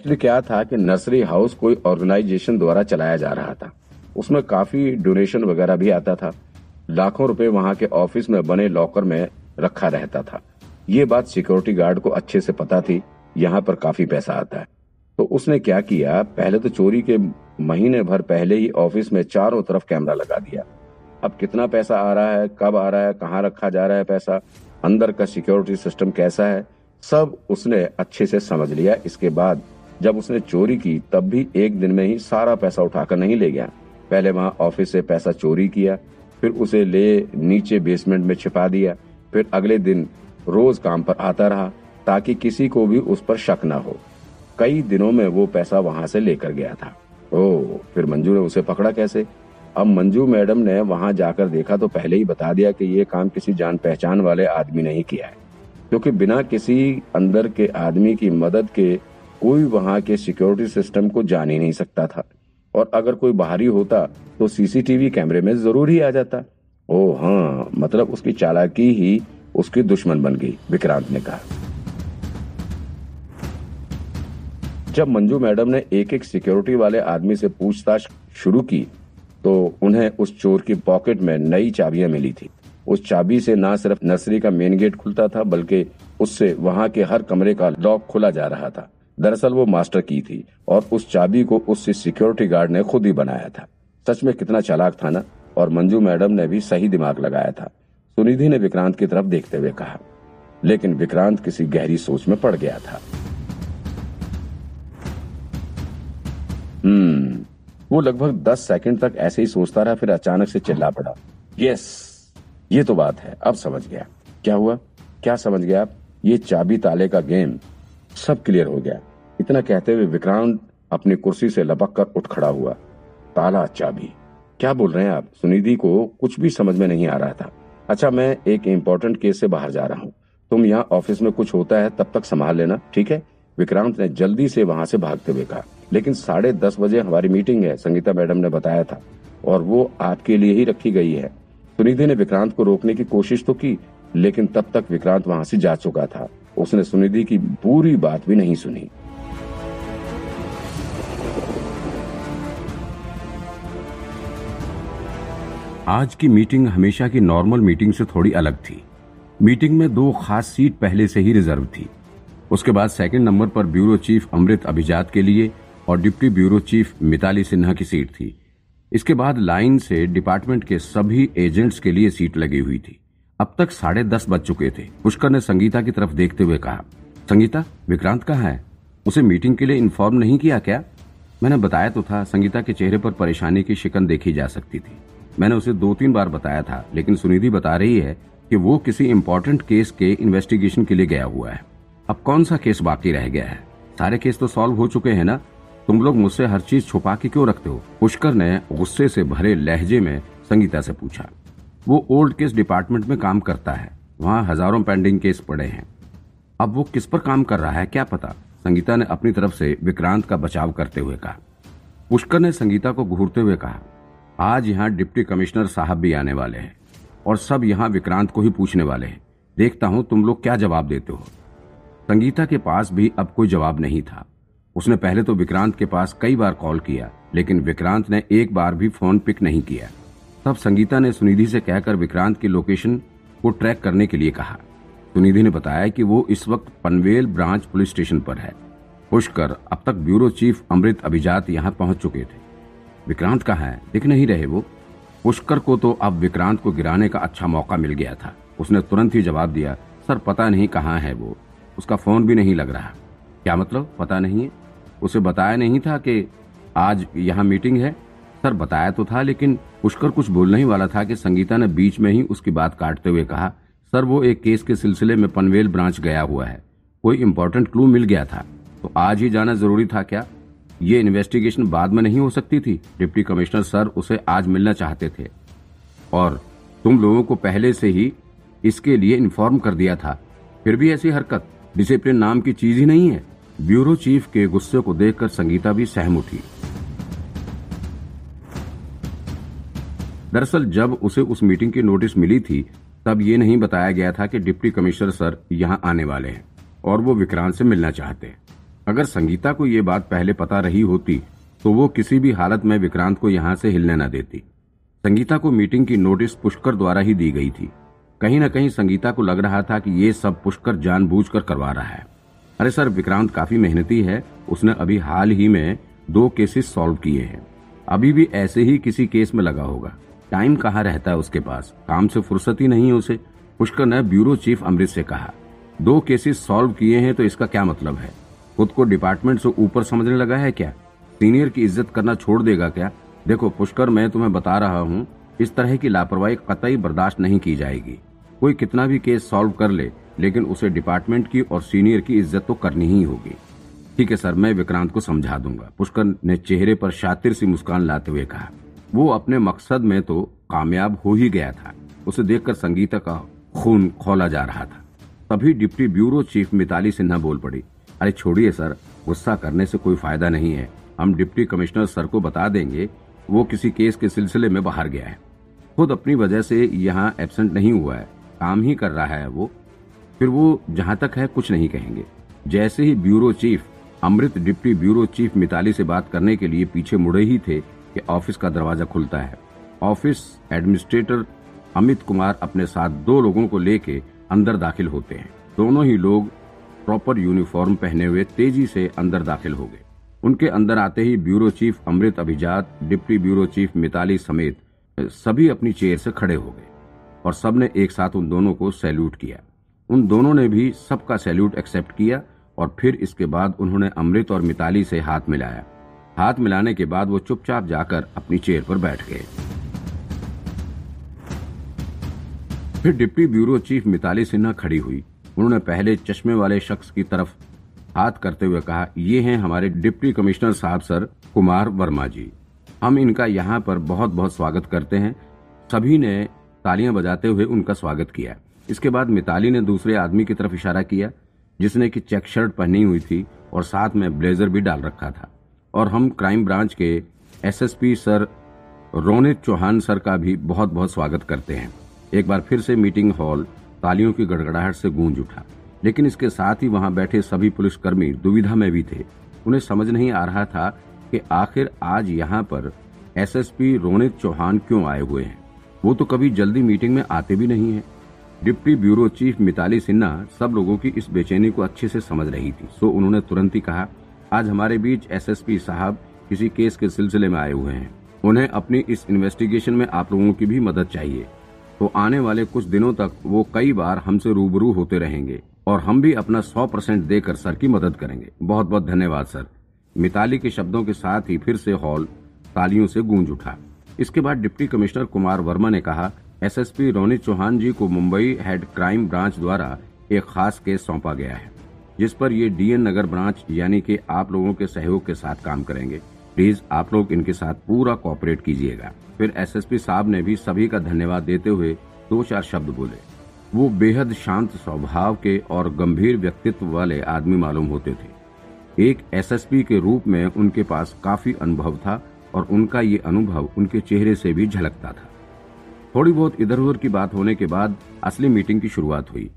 Actually क्या था कि नर्सरी हाउस कोई ऑर्गेनाइजेशन द्वारा चलाया जा रहा था। उसमें काफ़ी डोनेशन वगैरह भी आता था। लाखों रुपए वहाँ के ऑफ़िस में बने लॉकर में रखा रहता था। ये बात सिक्योरिटी गार्ड को अच्छे से पता थी, यहाँ पर काफ़ी पैसा आता है। तो उसने क्या किया, पहले तो चोरी के महीने भर पहले ही ऑफ़िस में चारों तरफ़ कैमरा लगा दिया। अब कितना पैसा आ रहा है, कब आ रहा है, कहाँ रखा जा रहा है पैसा, अंदर का सिक्योरिटी सिस्टम कैसा है, सब उसने अच्छे से समझ लिया। इसके बाद जब उसने चोरी की, तब भी एक दिन में ही सारा पैसा उठाकर नहीं ले गया। पहले वहाँ ऑफ़िस से पैसा चोरी किया, फिर उसे ले नीचे बेसमेंट में छिपा दिया, फिर अगले दिन रोज काम पर आता रहा, ताकि किसी को भी उस पर शक न हो। कई दिनों में वो पैसा वहाँ से लेकर गया था। ओ, फिर मंजू ने उसे पकड़ा कैसे? अब मंजू मैडम ने वहाँ जाकर देखा तो पहले ही बता दिया कि ये काम किसी जान पहचान वाले आदमी ने ही किया है। क्योंकि बिना किसी अंदर के आदमी की मदद के कोई वहाँ के सिक्योरिटी सिस्टम को जान ही नहीं सकता था। और अगर कोई बाहरी होता तो सीसीटीवी कैमरे में ज़रूर ही आ जाता। ओ हाँ मतलब उसकी चालाकी ही उसकी दुश्मन बन गई, विक्रांत ने कहा। जब मंजू मैडम ने एक एक सिक्योरिटी वाले आदमी से पूछताछ शुरू की तो उन्हें उस चोर की पॉकेट में नई चाबियाँ मिली थी। उस चाबी से ना सिर्फ़ नर्सरी का मेन गेट खुलता था, बल्कि उससे वहाँ के हर कमरे का लॉक खुला जा रहा था। दरअसल वो मास्टर की थी और उस चाबी को उस सिक्योरिटी गार्ड ने खुद ही बनाया था। सच में कितना चालाक था ना? और मंजू मैडम ने भी सही दिमाग लगाया था। सुनिधि ने विक्रांत की तरफ़ देखते हुए कहा, लेकिन विक्रांत किसी गहरी सोच में पड़ गया था। हम्म वो लगभग दस सेकंड तक ऐसे ही सोचता रहा, फिर अचानक से चिल्ला पड़ा, यस, ये तो बात है, अब समझ गया। क्या हुआ? क्या समझ गया आप? ये चाबी ताले का गेम सब क्लियर हो गया। इतना कहते हुए विक्रांत अपनी कुर्सी से लपक कर उठ खड़ा हुआ। ताला चाबी। क्या बोल रहे हैं आप? सुनिधि को कुछ भी समझ में नहीं आ रहा था। अच्छा मैं एक इम्पोर्टेंट केस से बाहर जा रहा हूँ। तुम यहाँ ऑफ़िस में कुछ होता है, तब तक संभाल लेना, ठीक है? विक्रांत ने जल्दी से वहाँ से भागते हुए कहा। लेकिन साढ़े दस बजे हमारी मीटिंग है, संगीता मैडम ने बताया था। और वो आपके लिए ही रखी गई है। सुनिधि ने विक्रांत को रोकने की कोशिश तो की, लेकिन तब तक विक्रांत वहाँ से जा चुका था। उसने सुनिधि की पूरी बात भी नहीं सुनी। आज की मीटिंग हमेशा की नॉर्मल मीटिंग से थोड़ी अलग थी। मीटिंग में दो खास सीट पहले से ही रिज़र्व थी। उसके बाद सेकंड नंबर पर ब्यूरो चीफ अमृत अभिजात के लिए और deputy bureau chief Mitali Sinha की सीट थी। इसके बाद लाइन से डिपार्टमेंट के सभी एजेंट्स के लिए सीट लगी हुई थी। अब तक साढ़े दस बज चुके थे। पुष्कर ने संगीता की तरफ़ देखते हुए कहा, संगीता, विक्रांत कहाँ है? उसे मीटिंग के लिए इन्फॉर्म नहीं किया क्या? मैंने बताया तो था, संगीता के चेहरे पर परेशानी की शिकन देखी जा सकती थी। मैंने उसे दो तीन बार बताया था, लेकिन सुनिधि बता रही है कि वो किसी इम्पोर्टेंट केस के इन्वेस्टिगेशन के लिए गया हुआ है। अब कौन सा केस बाकी रह गया है? सारे केस तो सॉल्व हो चुके हैं ना? तुम लोग मुझसे हर चीज़ छुपा के क्यों रखते हो? पुष्कर ने गुस्से से भरे लहजे में संगीता से पूछा। वो ओल्ड केस डिपार्टमेंट में काम करता है। वहाँ हज़ारों पेंडिंग केस पड़े हैं। अब वो किस पर काम कर रहा है, क्या पता? संगीता ने अपनी तरफ़ से विक्रांत का बचाव करते हुए कहा। पुष्कर ने संगीता को घूरते हुए कहा आज यहाँ डिप्टी कमिश्नर साहब भी आने वाले हैं और सब यहाँ विक्रांत को ही पूछने वाले हैं। देखता हूँ तुम लोग क्या जवाब देते हो। संगीता के पास भी अब कोई जवाब नहीं था। उसने पहले तो विक्रांत के पास कई बार कॉल किया, लेकिन विक्रांत ने एक बार भी फ़ोन पिक नहीं किया। तब संगीता ने सुनिधि से कहकर विक्रांत की लोकेशन को ट्रैक करने के लिए कहा। सुनिधि ने बताया कि वो इस वक्त पनवेल ब्रांच पुलिस स्टेशन पर है। पुष्कर, अब तक ब्यूरो चीफ अमृत अभिजात यहाँ पहुँच चुके थे। विक्रांत कहा है, दिख नहीं रहे वो। पुष्कर को तो अब विक्रांत को गिराने का अच्छा मौका मिल गया था। उसने तुरंत ही जवाब दिया, सर, पता नहीं कहाँ है वो। उसका फ़ोन भी नहीं लग रहा। क्या मतलब? पता नहीं है। उसे बताया नहीं था कि आज यहाँ मीटिंग है। सर, बताया तो था, लेकिन पुष्कर कुछ बोलने ही वाला था कि संगीता ने बीच में ही उसकी बात काटते हुए कहा, सर, वो एक केस के सिलसिले में पनवेल ब्रांच गया हुआ है। कोई इम्पोर्टेंट क्लू मिल गया था। तो आज ही जाना ज़रूरी था क्या? ये इन्वेस्टिगेशन बाद में नहीं हो सकती थी। डिप्टी कमिश्नर सर उसे आज मिलना चाहते थे। और तुम लोगों को पहले से ही इसके लिए इन्फॉर्म कर दिया था। फिर भी ऐसी हरकत डिसिप्लिन नाम की चीज़ ही नहीं है। ब्यूरो चीफ के गुस्से को देखकर संगीता भी सहम उठी। दरअसल जब उसे उस मीटिंग की नोटिस मिली थी, तब ये नहीं बताया गया था कि डिप्टी कमिश्नर सर यहाँ आने वाले हैं और वो विक्रांत से मिलना चाहते हैं। अगर संगीता को ये बात पहले पता रही होती तो वो किसी भी हालत में विक्रांत को यहाँ से हिलने न देती। संगीता को मीटिंग की नोटिस पुष्कर द्वारा ही दी गई थी। कहीं न कहीं संगीता को लग रहा था कि ये सब पुष्कर जानबूझकर करवा रहा है। अरे सर, विक्रांत काफ़ी मेहनती है। उसने अभी हाल ही में दो केसेस सॉल्व किए हैं। अभी भी ऐसे ही किसी केस में लगा होगा। टाइम कहाँ रहता है उसके पास? काम से फुर्सत ही नहीं उसे। पुष्कर ने ब्यूरो चीफ अमृत से कहा, दो केसेस सॉल्व किए हैं तो इसका क्या मतलब है? खुद को डिपार्टमेंट से ऊपर समझने लगा है क्या? सीनियर की इज़्ज़त करना छोड़ देगा क्या? देखो, पुष्कर, मैं तुम्हें बता रहा हूँ, इस तरह की लापरवाही कतई बर्दाश्त नहीं की जाएगी। कोई कितना भी केस सॉल्व कर ले, लेकिन उसे डिपार्टमेंट की और सीनियर की इज़्ज़त तो करनी ही होगी। ठीक है, सर, मैं विक्रांत को समझा दूँगा। पुष्कर ने चेहरे पर शातिर सी मुस्कान लाते हुए कहा, वो अपने मकसद में तो कामयाब हो ही गया था। उसे देखकर संगीता का खून खोला जा रहा था। तभी deputy bureau chief Mitali Sinha बोल पड़ी अरे छोड़िए सर, गुस्सा करने से कोई फ़ायदा नहीं है। हम डिप्टी कमिश्नर सर को बता देंगे, वो किसी केस के सिलसिले में बाहर गया है। खुद अपनी वजह से यहाँ एबसेंट नहीं हुआ है, काम ही कर रहा है वो। फिर वो जहाँ तक है, कुछ नहीं कहेंगे। जैसे ही bureau chief, Amrit deputy bureau chief Mitali से बात करने के लिए पीछे मुड़े ही थे कि ऑफ़िस का दरवाज़ा खुलता है। ऑफ़िस एडमिनिस्ट्रेटर अमित कुमार अपने साथ दो लोगों को लेके अंदर दाखिल होते हैं। दोनों ही लोग प्रॉपर यूनिफॉर्म पहने हुए तेज़ी से अंदर दाखिल हो गए। उनके अंदर आते ही ब्यूरो चीफ अमृत अभिजात, डिप्टी ब्यूरो चीफ मिताली समेत सभी अपनी चेयर से खड़े हो गए और सबने एक साथ उन दोनों को सैल्यूट किया। उन दोनों ने भी सबका सैल्यूट एक्सेप्ट किया और फिर इसके बाद उन्होंने अमृत और मिताली से हाथ मिलाया। हाथ मिलाने के बाद वो चुपचाप जाकर अपनी चेयर पर बैठ गए। फिर deputy bureau chief Mitali Sinha खड़ी हुई। उन्होंने पहले चश्मे वाले शख्स की तरफ़ हाथ करते हुए कहा, ये हैं हमारे डिप्टी कमिश्नर साहब सर कुमार वर्मा जी। हम इनका यहाँ पर बहुत बहुत स्वागत करते हैं। सभी ने तालियाँ बजाते हुए उनका स्वागत किया। इसके बाद मिताली ने दूसरे आदमी की तरफ़ इशारा किया, जिसने की चेक शर्ट पहनी हुई थी और साथ में ब्लेजर भी डाल रखा था। और हम क्राइम ब्रांच के SSP sir Ronit Chauhan sir का भी बहुत बहुत स्वागत करते हैं। एक बार फिर से मीटिंग हॉल तालियों की गड़गड़ाहट से गूंज उठा। लेकिन इसके साथ ही वहाँ बैठे सभी पुलिसकर्मी दुविधा में भी थे। उन्हें समझ नहीं आ रहा था कि आखिर आज यहाँ पर एसएसपी रोनित चौहान क्यों आए हुए हैं। वो तो कभी जल्दी मीटिंग में आते भी नहीं है। Deputy bureau chief Mitali Sinha सब लोगों की इस बेचैनी को अच्छे से समझ रही थी। सो उन्होंने तुरंत ही कहा, आज हमारे बीच एसएसपी साहब किसी केस के सिलसिले में आए हुए हैं। उन्हें अपनी इस इन्वेस्टिगेशन में आप लोगों की भी मदद चाहिए। तो आने वाले कुछ दिनों तक वो कई बार हमसे रूबरू होते रहेंगे और हम भी अपना सौ परसेंट देकर सर की मदद करेंगे। बहुत बहुत धन्यवाद, सर। मिताली के शब्दों के साथ ही फिर से हॉल तालियों से गूंज उठा। इसके बाद डिप्टी कमिश्नर कुमार वर्मा ने कहा, एसएसपी रोनित चौहान जी को मुंबई हेड क्राइम ब्रांच द्वारा एक खास केस सौंपा गया है, जिस पर ये डीएन नगर ब्रांच यानी कि आप लोगों के सहयोग के साथ काम करेंगे। प्लीज़ आप लोग इनके साथ पूरा कॉपरेट कीजिएगा। फिर एसएसपी साहब ने भी सभी का धन्यवाद देते हुए दो चार शब्द बोले। वो बेहद शांत स्वभाव के और गंभीर व्यक्तित्व वाले आदमी मालूम होते थे। एक एसएसपी के रूप में उनके पास काफ़ी अनुभव था और उनका ये अनुभव उनके चेहरे से भी झलकता था। थोड़ी बहुत इधर उधर की बात होने के बाद असली मीटिंग की शुरुआत हुई।